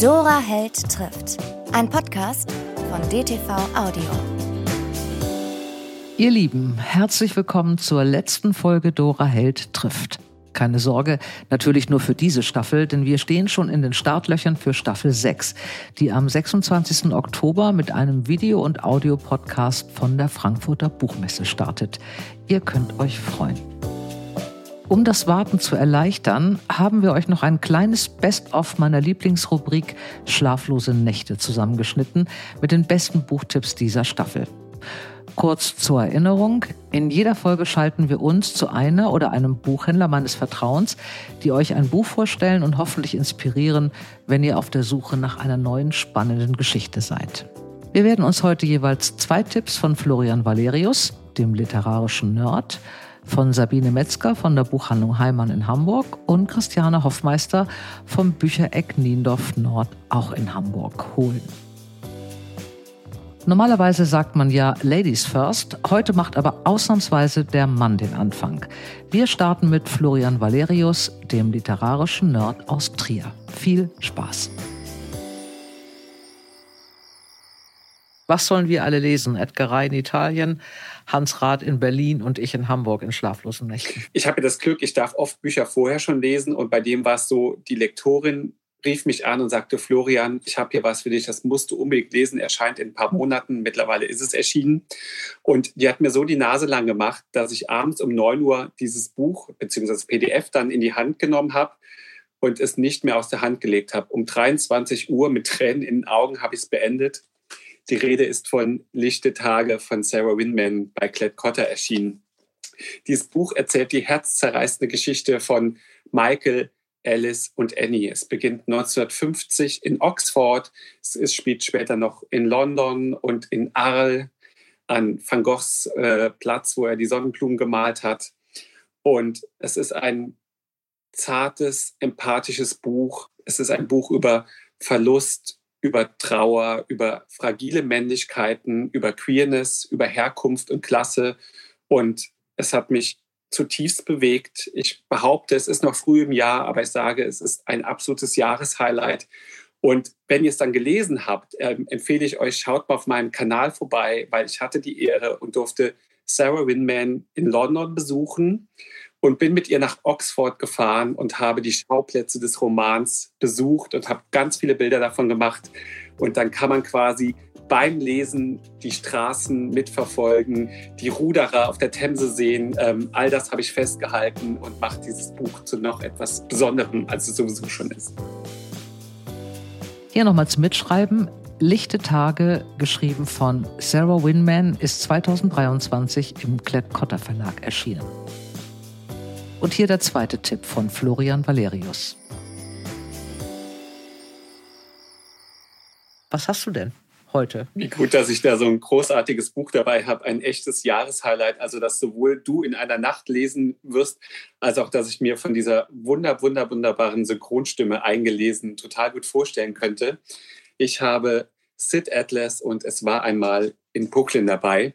Dora Held trifft. Ein Podcast von DTV Audio. Ihr Lieben, herzlich willkommen zur letzten Folge Dora Held trifft. Keine Sorge, natürlich nur für diese Staffel, denn wir stehen schon in den Startlöchern für Staffel 6, die am 26. Oktober mit einem Video- und Audiopodcast von der Frankfurter Buchmesse startet. Ihr könnt euch freuen. Um das Warten zu erleichtern, haben wir euch noch ein kleines Best-of meiner Lieblingsrubrik Schlaflose Nächte zusammengeschnitten mit den besten Buchtipps dieser Staffel. Kurz zur Erinnerung, in jeder Folge schalten wir uns zu einer oder einem Buchhändler meines Vertrauens, die euch ein Buch vorstellen und hoffentlich inspirieren, wenn ihr auf der Suche nach einer neuen spannenden Geschichte seid. Wir werden uns heute jeweils zwei Tipps von Florian Valerius, dem literarischen Nerd, von Sabine Metzger von der Buchhandlung Heimann in Hamburg und Christiane Hoffmeister vom Büchereck Niendorf Nord auch in Hamburg holen. Normalerweise sagt man ja Ladies first, heute macht aber ausnahmsweise der Mann den Anfang. Wir starten mit Florian Valerius, dem literarischen Nerd aus Trier. Viel Spaß! Was sollen wir alle lesen? Edgar Rey in Italien, Hans Rath in Berlin und ich in Hamburg in schlaflosen Nächten. Ich habe das Glück, ich darf oft Bücher vorher schon lesen und bei dem war es so, die Lektorin rief mich an und sagte, Florian, ich habe hier was für dich, das musst du unbedingt lesen, erscheint in ein paar Monaten, mittlerweile ist es erschienen. Und die hat mir so die Nase lang gemacht, dass ich abends um 9 Uhr dieses Buch bzw. PDF dann in die Hand genommen habe und es nicht mehr aus der Hand gelegt habe. Um 23 Uhr mit Tränen in den Augen habe ich es beendet die Rede ist von Lichte Tage von Sarah Winman bei Klett Cotter erschienen. Dieses Buch erzählt die herzzerreißende Geschichte von Michael, Alice und Annie. Es beginnt 1950 in Oxford. Es spielt später noch in London und in Arles an Van Goghs äh, Platz, wo er die Sonnenblumen gemalt hat. Und es ist ein zartes, empathisches Buch. Es ist ein Buch über Verlust, über Trauer, über fragile Männlichkeiten, über Queerness, über Herkunft und Klasse. Und es hat mich zutiefst bewegt. Ich behaupte, es ist noch früh im Jahr, aber ich sage, es ist ein absolutes Jahreshighlight. Und wenn ihr es dann gelesen habt, äh, empfehle ich euch, schaut mal auf meinem Kanal vorbei, weil ich hatte die Ehre und durfte Sarah Winman in London besuchen und bin mit ihr nach Oxford gefahren und habe die Schauplätze des Romans besucht und habe ganz viele Bilder davon gemacht. Und dann kann man quasi beim Lesen die Straßen mitverfolgen, die Ruderer auf der Themse sehen. Ähm, all das habe ich festgehalten und macht dieses Buch zu noch etwas Besonderem, als es sowieso schon ist. Hier nochmal zum Mitschreiben. Lichte Tage, geschrieben von Sarah Winman, ist 2023 im Klett-Cotta Verlag erschienen. Und hier der zweite Tipp von Florian Valerius. Was hast du denn heute? Wie gut, dass ich da so ein großartiges Buch dabei habe, ein echtes Jahreshighlight, also dass sowohl du in einer Nacht lesen wirst, als auch, dass ich mir von dieser wunder, wunder, wunderbaren Synchronstimme eingelesen total gut vorstellen könnte. Ich habe Sid Atlas und es war einmal in Brooklyn dabei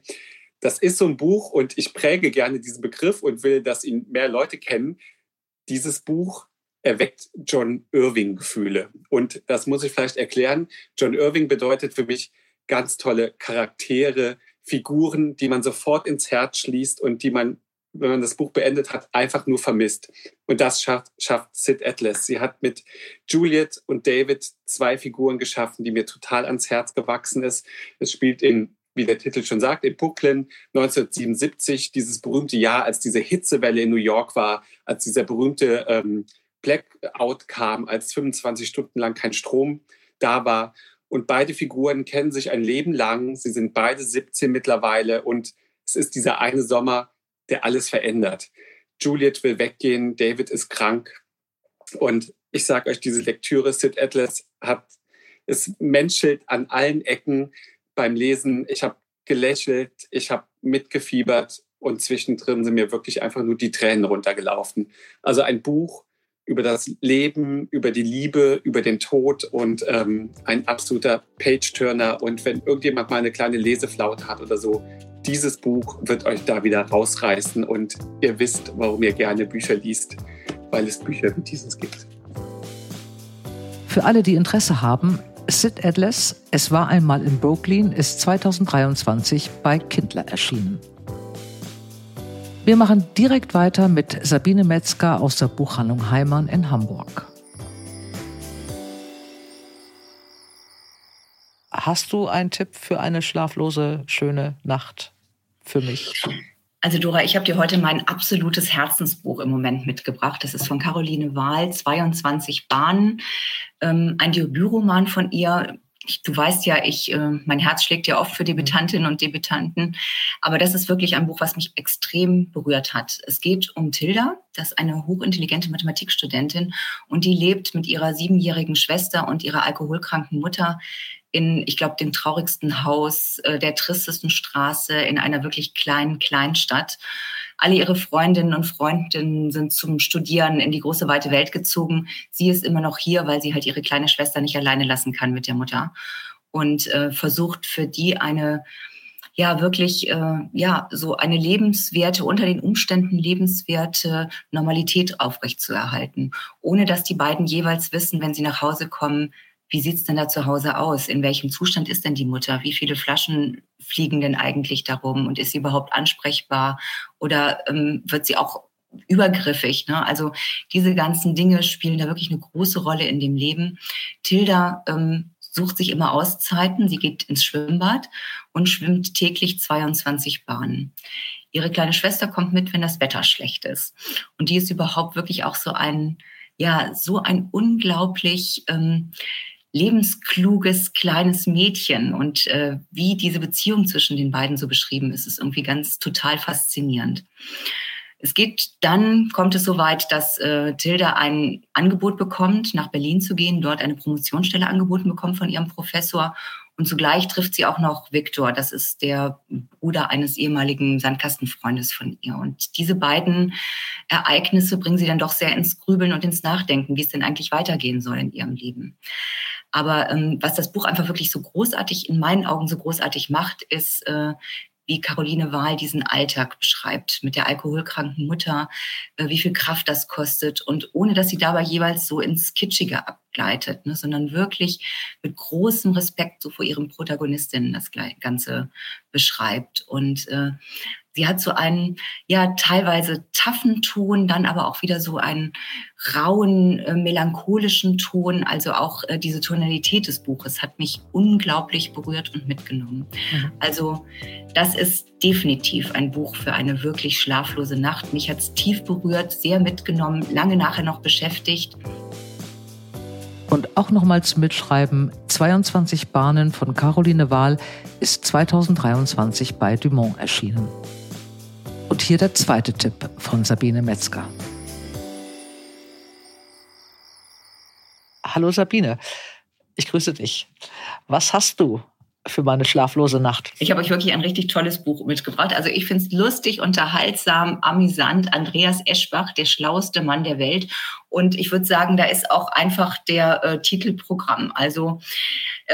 das ist so ein Buch und ich präge gerne diesen Begriff und will, dass ihn mehr Leute kennen. Dieses Buch erweckt John Irving-Gefühle. Und das muss ich vielleicht erklären. John Irving bedeutet für mich ganz tolle Charaktere, Figuren, die man sofort ins Herz schließt und die man, wenn man das Buch beendet hat, einfach nur vermisst. Und das schafft, schafft Sid Atlas. Sie hat mit Juliet und David zwei Figuren geschaffen, die mir total ans Herz gewachsen ist. Es spielt in wie der Titel schon sagt, in Brooklyn 1977, dieses berühmte Jahr, als diese Hitzewelle in New York war, als dieser berühmte ähm, Blackout kam, als 25 Stunden lang kein Strom da war. Und beide Figuren kennen sich ein Leben lang. Sie sind beide 17 mittlerweile und es ist dieser eine Sommer, der alles verändert. Juliet will weggehen, David ist krank. Und ich sage euch, diese Lektüre, Sid Atlas hat, es menschelt an allen Ecken beim Lesen, ich habe gelächelt, ich habe mitgefiebert und zwischendrin sind mir wirklich einfach nur die Tränen runtergelaufen. Also ein Buch über das Leben, über die Liebe, über den Tod und ähm, ein absoluter Page-Turner. Und wenn irgendjemand mal eine kleine Leseflaute hat oder so, dieses Buch wird euch da wieder rausreißen und ihr wisst, warum ihr gerne Bücher liest, weil es Bücher wie dieses gibt. Für alle, die Interesse haben, Sid Atlas, Es war einmal in Brooklyn, ist 2023 bei Kindler erschienen. Wir machen direkt weiter mit Sabine Metzger aus der Buchhandlung Heimann in Hamburg. Hast du einen Tipp für eine schlaflose, schöne Nacht für mich? Also Dora, ich habe dir heute mein absolutes Herzensbuch im Moment mitgebracht. Das ist von Caroline Wahl, 22 Bahnen, ähm, ein Debütroman von ihr ich, du weißt ja, ich, äh, mein Herz schlägt ja oft für Debütantinnen und Debütanten. Aber das ist wirklich ein Buch, was mich extrem berührt hat. Es geht um Tilda, das ist eine hochintelligente Mathematikstudentin und die lebt mit ihrer siebenjährigen Schwester und ihrer alkoholkranken Mutter in, ich glaube, dem traurigsten Haus äh, der tristesten Straße in einer wirklich kleinen Kleinstadt alle ihre Freundinnen und Freundinnen sind zum Studieren in die große weite Welt gezogen. Sie ist immer noch hier, weil sie halt ihre kleine Schwester nicht alleine lassen kann mit der Mutter und äh, versucht für die eine ja wirklich äh, ja so eine lebenswerte unter den Umständen lebenswerte Normalität aufrechtzuerhalten, ohne dass die beiden jeweils wissen, wenn sie nach Hause kommen, wie sieht's denn da zu Hause aus? In welchem Zustand ist denn die Mutter? Wie viele Flaschen fliegen denn eigentlich darum? Und ist sie überhaupt ansprechbar? Oder ähm, wird sie auch übergriffig? Ne? Also diese ganzen Dinge spielen da wirklich eine große Rolle in dem Leben. Tilda ähm, sucht sich immer Auszeiten. Sie geht ins Schwimmbad und schwimmt täglich 22 Bahnen. Ihre kleine Schwester kommt mit, wenn das Wetter schlecht ist. Und die ist überhaupt wirklich auch so ein, ja, so ein unglaublich ähm, lebenskluges kleines Mädchen und äh, wie diese Beziehung zwischen den beiden so beschrieben ist, ist irgendwie ganz total faszinierend. Es geht dann, kommt es so weit, dass äh, Tilda ein Angebot bekommt, nach Berlin zu gehen, dort eine Promotionsstelle angeboten bekommt von ihrem Professor und zugleich trifft sie auch noch Viktor, das ist der Bruder eines ehemaligen Sandkastenfreundes von ihr. Und diese beiden Ereignisse bringen sie dann doch sehr ins Grübeln und ins Nachdenken, wie es denn eigentlich weitergehen soll in ihrem Leben. Aber ähm, was das Buch einfach wirklich so großartig, in meinen Augen so großartig macht, ist, äh, wie Caroline Wahl diesen Alltag beschreibt mit der alkoholkranken Mutter, äh, wie viel Kraft das kostet und ohne dass sie dabei jeweils so ins Kitschige abgleitet, ne, sondern wirklich mit großem Respekt so vor ihren Protagonistinnen das Ganze beschreibt. Und äh, Sie hat so einen, ja, teilweise taffen Ton, dann aber auch wieder so einen rauen, äh, melancholischen Ton. Also auch äh, diese Tonalität des Buches hat mich unglaublich berührt und mitgenommen. Mhm. Also das ist definitiv ein Buch für eine wirklich schlaflose Nacht. Mich hat es tief berührt, sehr mitgenommen, lange nachher noch beschäftigt. Und auch nochmals mitschreiben, 22 Bahnen von Caroline Wahl ist 2023 bei Dumont erschienen. Und hier der zweite Tipp von Sabine Metzger. Hallo Sabine, ich grüße dich. Was hast du für meine schlaflose Nacht. Ich habe euch wirklich ein richtig tolles Buch mitgebracht. Also ich finde es lustig, unterhaltsam, amüsant. Andreas Eschbach, der schlauste Mann der Welt. Und ich würde sagen, da ist auch einfach der äh, Titelprogramm. Also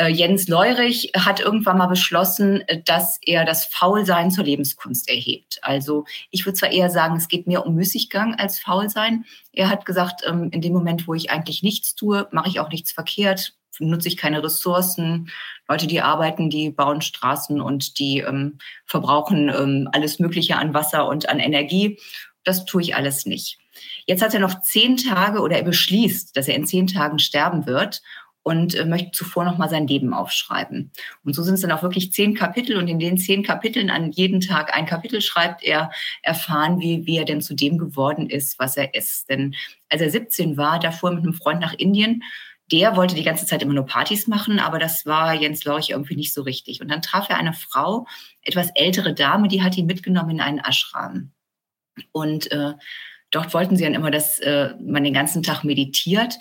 Jens Leurich hat irgendwann mal beschlossen, äh, dass er das Faulsein zur Lebenskunst erhebt. Also ich würde zwar eher sagen, es geht mehr um Müßiggang als Faulsein. Er hat gesagt, ähm, in dem Moment, wo ich eigentlich nichts tue, mache ich auch nichts verkehrt, nutze ich keine Ressourcen. Leute, die arbeiten, die bauen Straßen und die ähm, verbrauchen ähm, alles Mögliche an Wasser und an Energie. Das tue ich alles nicht. Jetzt hat er noch zehn Tage oder er beschließt, dass er in zehn Tagen sterben wird und äh, möchte zuvor noch mal sein Leben aufschreiben. Und so sind es dann auch wirklich zehn Kapitel und in den zehn Kapiteln an jeden Tag ein Kapitel schreibt er erfahren, wie, wie er denn zu dem geworden ist, was er ist. Denn als er 17 war, da fuhr er mit einem Freund nach Indien der wollte die ganze Zeit immer nur Partys machen, aber das war Jens Lorch irgendwie nicht so richtig. Und dann traf er eine Frau, etwas ältere Dame, die hat ihn mitgenommen in einen Ashram. Und äh, dort wollten sie dann immer, dass äh, man den ganzen Tag meditiert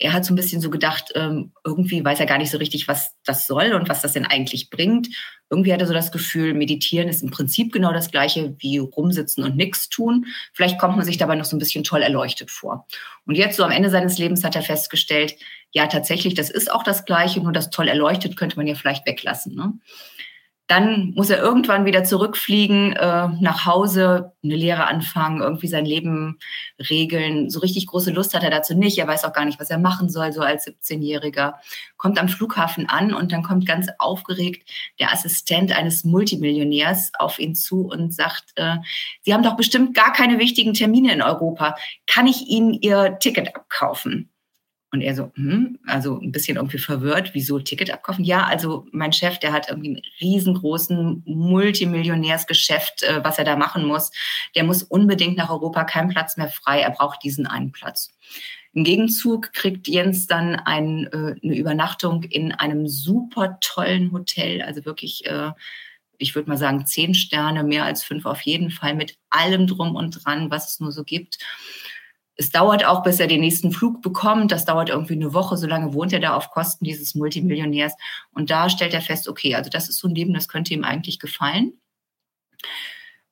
er hat so ein bisschen so gedacht, ähm, irgendwie weiß er gar nicht so richtig, was das soll und was das denn eigentlich bringt. Irgendwie hat er so das Gefühl, meditieren ist im Prinzip genau das gleiche wie rumsitzen und nichts tun. Vielleicht kommt man sich dabei noch so ein bisschen toll erleuchtet vor. Und jetzt so am Ende seines Lebens hat er festgestellt, ja tatsächlich, das ist auch das gleiche, nur das toll erleuchtet könnte man ja vielleicht weglassen. Ne? Dann muss er irgendwann wieder zurückfliegen, äh, nach Hause, eine Lehre anfangen, irgendwie sein Leben regeln. So richtig große Lust hat er dazu nicht. Er weiß auch gar nicht, was er machen soll, so als 17-Jähriger. Kommt am Flughafen an und dann kommt ganz aufgeregt der Assistent eines Multimillionärs auf ihn zu und sagt, äh, Sie haben doch bestimmt gar keine wichtigen Termine in Europa. Kann ich Ihnen Ihr Ticket abkaufen? Und er so, hm, also ein bisschen irgendwie verwirrt, wieso Ticket abkaufen? Ja, also mein Chef, der hat irgendwie einen riesengroßen Multimillionärsgeschäft, äh, was er da machen muss. Der muss unbedingt nach Europa, kein Platz mehr frei. Er braucht diesen einen Platz. Im Gegenzug kriegt Jens dann ein, äh, eine Übernachtung in einem super tollen Hotel, also wirklich, äh, ich würde mal sagen, zehn Sterne, mehr als fünf auf jeden Fall, mit allem drum und dran, was es nur so gibt. Es dauert auch, bis er den nächsten Flug bekommt. Das dauert irgendwie eine Woche. So lange wohnt er da auf Kosten dieses Multimillionärs. Und da stellt er fest, okay, also das ist so ein Leben, das könnte ihm eigentlich gefallen.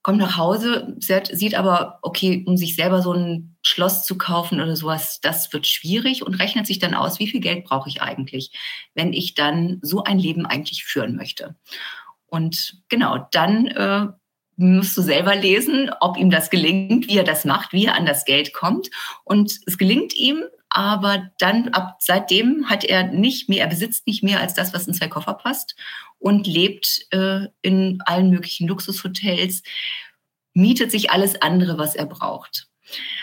Kommt nach Hause, sieht aber, okay, um sich selber so ein Schloss zu kaufen oder sowas, das wird schwierig und rechnet sich dann aus, wie viel Geld brauche ich eigentlich, wenn ich dann so ein Leben eigentlich führen möchte. Und genau, dann äh, musst du selber lesen, ob ihm das gelingt, wie er das macht, wie er an das Geld kommt. Und es gelingt ihm, aber dann ab seitdem hat er nicht mehr, er besitzt nicht mehr als das, was in zwei Koffer passt und lebt äh, in allen möglichen Luxushotels, mietet sich alles andere, was er braucht.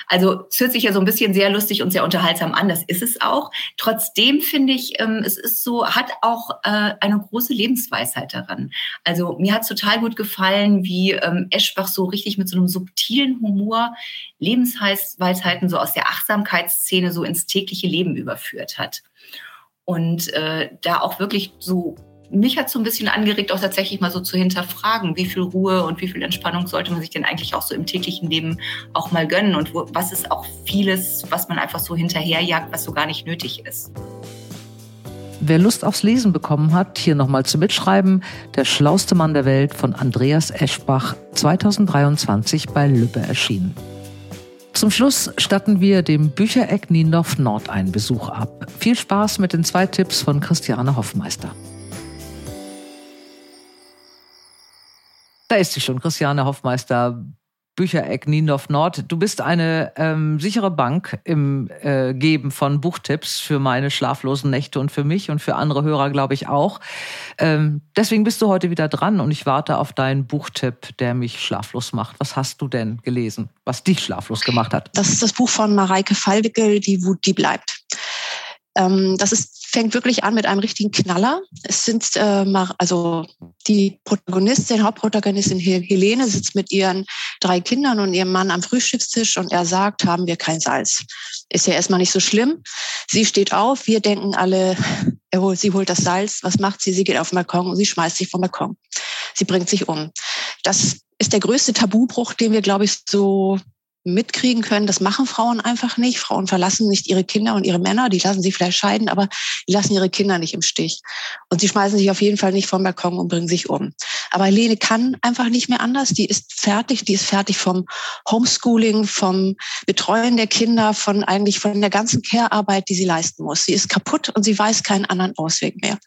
Also es hört sich ja so ein bisschen sehr lustig und sehr unterhaltsam an, das ist es auch. Trotzdem finde ich, ähm, es ist so, hat auch äh, eine große Lebensweisheit daran. Also mir hat es total gut gefallen, wie ähm, Eschbach so richtig mit so einem subtilen Humor Lebensweisheiten so aus der Achtsamkeitsszene so ins tägliche Leben überführt hat. Und äh, da auch wirklich so mich hat so ein bisschen angeregt, auch tatsächlich mal so zu hinterfragen, wie viel Ruhe und wie viel Entspannung sollte man sich denn eigentlich auch so im täglichen Leben auch mal gönnen und wo, was ist auch vieles, was man einfach so hinterherjagt, was so gar nicht nötig ist. Wer Lust aufs Lesen bekommen hat, hier nochmal zu mitschreiben, Der schlauste Mann der Welt von Andreas Eschbach, 2023 bei Lübbe erschienen. Zum Schluss statten wir dem Büchereck Niendorf Nord einen Besuch ab. Viel Spaß mit den zwei Tipps von Christiane Hoffmeister. Da ist sie schon, Christiane Hoffmeister, Büchereck Niendorf Nord. Du bist eine ähm, sichere Bank im äh, Geben von Buchtipps für meine schlaflosen Nächte und für mich und für andere Hörer, glaube ich, auch. Ähm, deswegen bist du heute wieder dran und ich warte auf deinen Buchtipp, der mich schlaflos macht. Was hast du denn gelesen, was dich schlaflos gemacht hat? Das ist das Buch von Mareike Fallwickel, Die Wut, die bleibt. Ähm, das ist, fängt wirklich an mit einem richtigen Knaller. Es sind, äh, also die Protagonistin, Hauptprotagonistin Helene sitzt mit ihren drei Kindern und ihrem Mann am Frühstückstisch und er sagt, haben wir kein Salz. Ist ja erstmal nicht so schlimm. Sie steht auf, wir denken alle, er holt, sie holt das Salz. Was macht sie? Sie geht auf den Balkon und sie schmeißt sich vom Balkon. Sie bringt sich um. Das ist der größte Tabubruch, den wir, glaube ich, so mitkriegen können. Das machen Frauen einfach nicht. Frauen verlassen nicht ihre Kinder und ihre Männer. Die lassen sie vielleicht scheiden, aber die lassen ihre Kinder nicht im Stich. Und sie schmeißen sich auf jeden Fall nicht vom Balkon und bringen sich um. Aber Helene kann einfach nicht mehr anders. Die ist fertig. Die ist fertig vom Homeschooling, vom Betreuen der Kinder, von eigentlich von der ganzen Care-Arbeit, die sie leisten muss. Sie ist kaputt und sie weiß keinen anderen Ausweg mehr.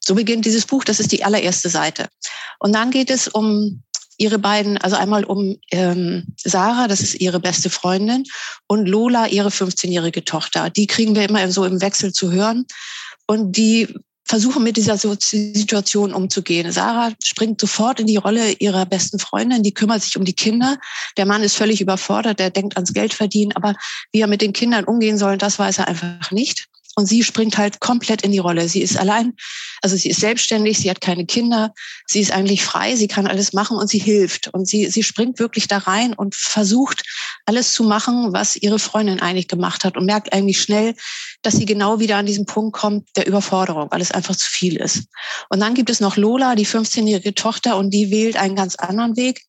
So beginnt dieses Buch. Das ist die allererste Seite. Und dann geht es um ihre beiden, also einmal um ähm, Sarah, das ist ihre beste Freundin, und Lola, ihre 15-jährige Tochter. Die kriegen wir immer so im Wechsel zu hören. Und die versuchen mit dieser Situation umzugehen. Sarah springt sofort in die Rolle ihrer besten Freundin, die kümmert sich um die Kinder. Der Mann ist völlig überfordert, der denkt ans Geld verdienen, aber wie er mit den Kindern umgehen soll, das weiß er einfach nicht. Und sie springt halt komplett in die Rolle. Sie ist allein, also sie ist selbstständig, sie hat keine Kinder, sie ist eigentlich frei, sie kann alles machen und sie hilft. Und sie, sie springt wirklich da rein und versucht, alles zu machen, was ihre Freundin eigentlich gemacht hat und merkt eigentlich schnell, dass sie genau wieder an diesen Punkt kommt der Überforderung, weil es einfach zu viel ist. Und dann gibt es noch Lola, die 15-jährige Tochter, und die wählt einen ganz anderen Weg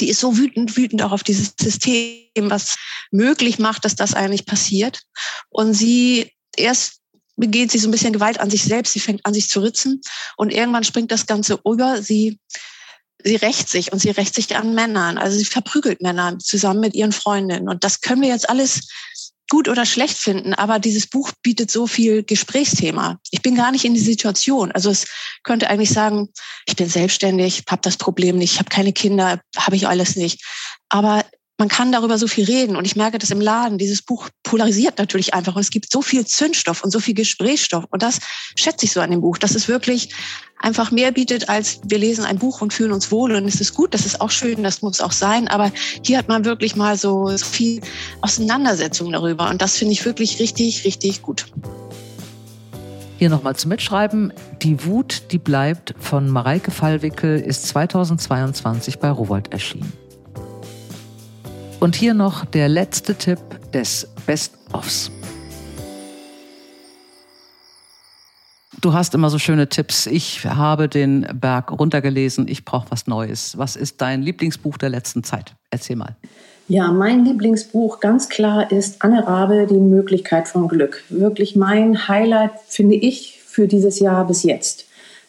die ist so wütend, wütend auch auf dieses System, was möglich macht, dass das eigentlich passiert. Und sie erst begeht sie so ein bisschen Gewalt an sich selbst, sie fängt an sich zu ritzen und irgendwann springt das Ganze über, sie, sie rächt sich und sie rächt sich an Männern, also sie verprügelt Männer zusammen mit ihren Freundinnen und das können wir jetzt alles gut oder schlecht finden, aber dieses Buch bietet so viel Gesprächsthema. Ich bin gar nicht in die Situation. Also es könnte eigentlich sagen, ich bin selbstständig, habe das Problem nicht, habe keine Kinder, habe ich alles nicht. Aber man kann darüber so viel reden und ich merke das im Laden. Dieses Buch polarisiert natürlich einfach und es gibt so viel Zündstoff und so viel Gesprächsstoff und das schätze ich so an dem Buch, dass es wirklich einfach mehr bietet als wir lesen ein Buch und fühlen uns wohl und es ist gut, das ist auch schön, das muss auch sein, aber hier hat man wirklich mal so, viel Auseinandersetzung darüber und das finde ich wirklich richtig, richtig gut. Hier nochmal zum Mitschreiben. Die Wut, die bleibt von Mareike Fallwickel ist 2022 bei Rowold erschienen. Und hier noch der letzte Tipp des Best-ofs. Du hast immer so schöne Tipps. Ich habe den Berg runtergelesen. Ich brauche was Neues. Was ist dein Lieblingsbuch der letzten Zeit? Erzähl mal. Ja, mein Lieblingsbuch ganz klar ist Anne Rabe, Die Möglichkeit von Glück. Wirklich mein Highlight, finde ich, für dieses Jahr bis jetzt.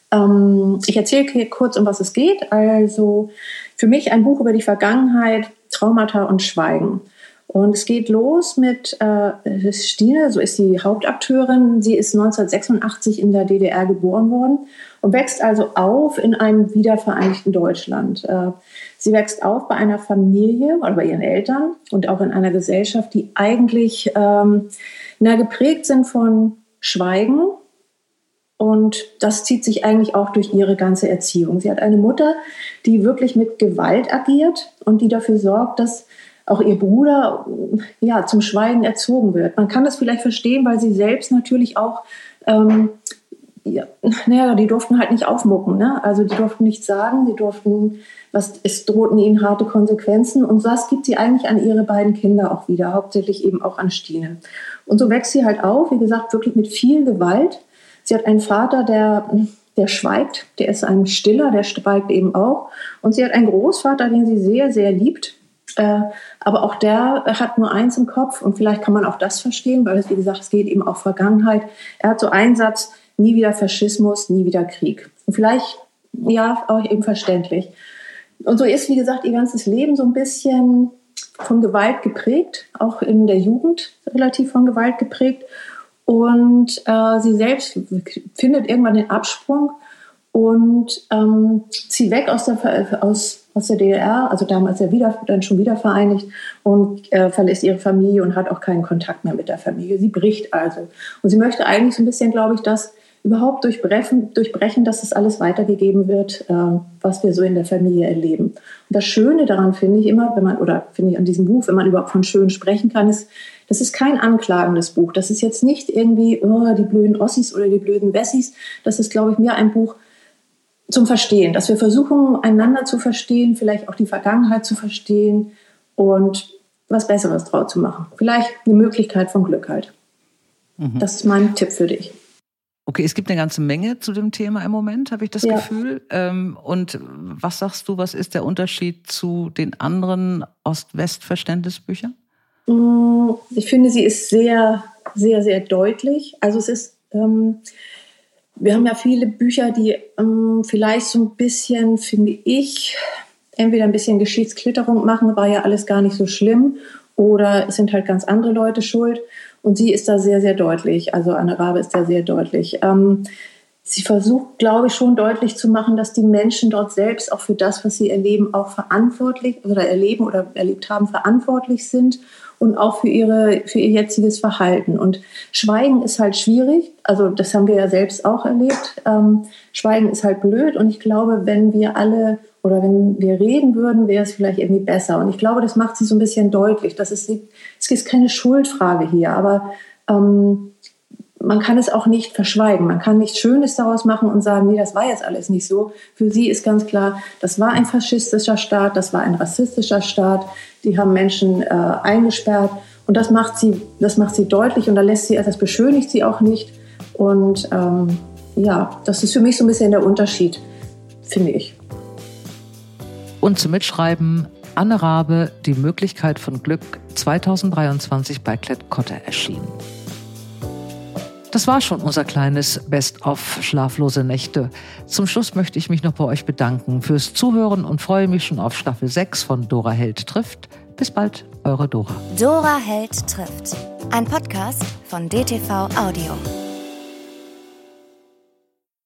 Ähm, ich erzähle kurz, um was es geht. Also für mich ein Buch über die Vergangenheit, Traumata und Schweigen. Und es geht los mit äh, Stine, so ist die Hauptakteurin. Sie ist 1986 in der DDR geboren worden und wächst also auf in einem wiedervereinigten Deutschland. Äh, sie wächst auf bei einer Familie oder bei ihren Eltern und auch in einer Gesellschaft, die eigentlich ähm, na, geprägt sind von Schweigen. Und das zieht sich eigentlich auch durch ihre ganze Erziehung. Sie hat eine Mutter, die wirklich mit Gewalt agiert und die dafür sorgt, dass auch ihr Bruder ja zum Schweigen erzogen wird. Man kann das vielleicht verstehen, weil sie selbst natürlich auch ähm, ja, naja, die durften halt nicht aufmucken, ne? Also die durften nichts sagen, die durften, was es drohten ihnen harte Konsequenzen und das gibt sie eigentlich an ihre beiden Kinder auch wieder, hauptsächlich eben auch an Stine. Und so wächst sie halt auf, wie gesagt, wirklich mit viel Gewalt. Sie hat einen Vater, der der schweigt, der ist ein Stiller, der schweigt eben auch. Und sie hat einen Großvater, den sie sehr, sehr liebt. Äh, aber auch der hat nur eins im Kopf und vielleicht kann man auch das verstehen, weil es, wie gesagt, es geht eben auch Vergangenheit. Er hat so einen Satz, nie wieder Faschismus, nie wieder Krieg. Und vielleicht, ja, auch eben verständlich. Und so ist, wie gesagt, ihr ganzes Leben so ein bisschen von Gewalt geprägt, auch in der Jugend relativ von Gewalt geprägt. Und äh, sie selbst findet irgendwann den Absprung und ähm, zieht weg aus der, aus, aus der DDR, also damals ja wieder, dann schon wieder vereinigt und äh, verlässt ihre Familie und hat auch keinen Kontakt mehr mit der Familie. Sie bricht also. Und sie möchte eigentlich so ein bisschen, glaube ich, das überhaupt durchbrechen, durchbrechen, dass das alles weitergegeben wird, äh, was wir so in der Familie erleben. Und das Schöne daran finde ich immer, wenn man, oder finde ich an diesem Buch, wenn man überhaupt von schön sprechen kann, ist, das ist kein anklagendes Buch. Das ist jetzt nicht irgendwie oh, die blöden Ossis oder die blöden Wessis. Das ist, glaube ich, mehr ein Buch zum Verstehen, dass wir versuchen, einander zu verstehen, vielleicht auch die Vergangenheit zu verstehen und was Besseres draus zu machen. Vielleicht eine Möglichkeit von Glück halt. Mhm. Das ist mein Tipp für dich. Okay, es gibt eine ganze Menge zu dem Thema im Moment, habe ich das ja. Gefühl. Ähm, und was sagst du, was ist der Unterschied zu den anderen Ost-West-Verständnisbüchern? Mm, ich finde, sie ist sehr, sehr, sehr deutlich. Also es ist, ähm, wir haben ja viele Bücher, die ähm, vielleicht so ein bisschen, finde ich, entweder ein bisschen Geschichtsklitterung machen, war ja alles gar nicht so schlimm, oder es sind halt ganz andere Leute schuld. Und sie ist da sehr, sehr deutlich. Also Anne Rabe ist da sehr deutlich. Ähm, sie versucht, glaube ich, schon deutlich zu machen, dass die Menschen dort selbst auch für das, was sie erleben, auch verantwortlich oder erleben oder erlebt haben, verantwortlich sind und auch für, ihre, für ihr jetziges Verhalten. Und Schweigen ist halt schwierig, also das haben wir ja selbst auch erlebt. Ähm, Schweigen ist halt blöd und ich glaube, wenn wir alle oder wenn wir reden würden, wäre es vielleicht irgendwie besser. Und ich glaube, das macht sie so ein bisschen deutlich. Dass es, es ist keine Schuldfrage hier, aber ähm, man kann es auch nicht verschweigen. Man kann nichts Schönes daraus machen und sagen, nee, das war jetzt alles nicht so. Für sie ist ganz klar, das war ein faschistischer Staat, das war ein rassistischer Staat. Die haben Menschen äh, eingesperrt und das macht sie, das macht sie deutlich und da lässt sie, das beschönigt sie auch nicht. Und ähm, ja, das ist für mich so ein bisschen der Unterschied, finde ich. Und zum Mitschreiben Anne Rabe, die Möglichkeit von Glück 2023 bei Klett-Cotta erschienen. Das war schon unser kleines Best-of Schlaflose Nächte. Zum Schluss möchte ich mich noch bei euch bedanken fürs Zuhören und freue mich schon auf Staffel 6 von Dora Held trifft, Bis bald, eure Dora. Dora Held trifft. Ein Podcast von DTV Audio.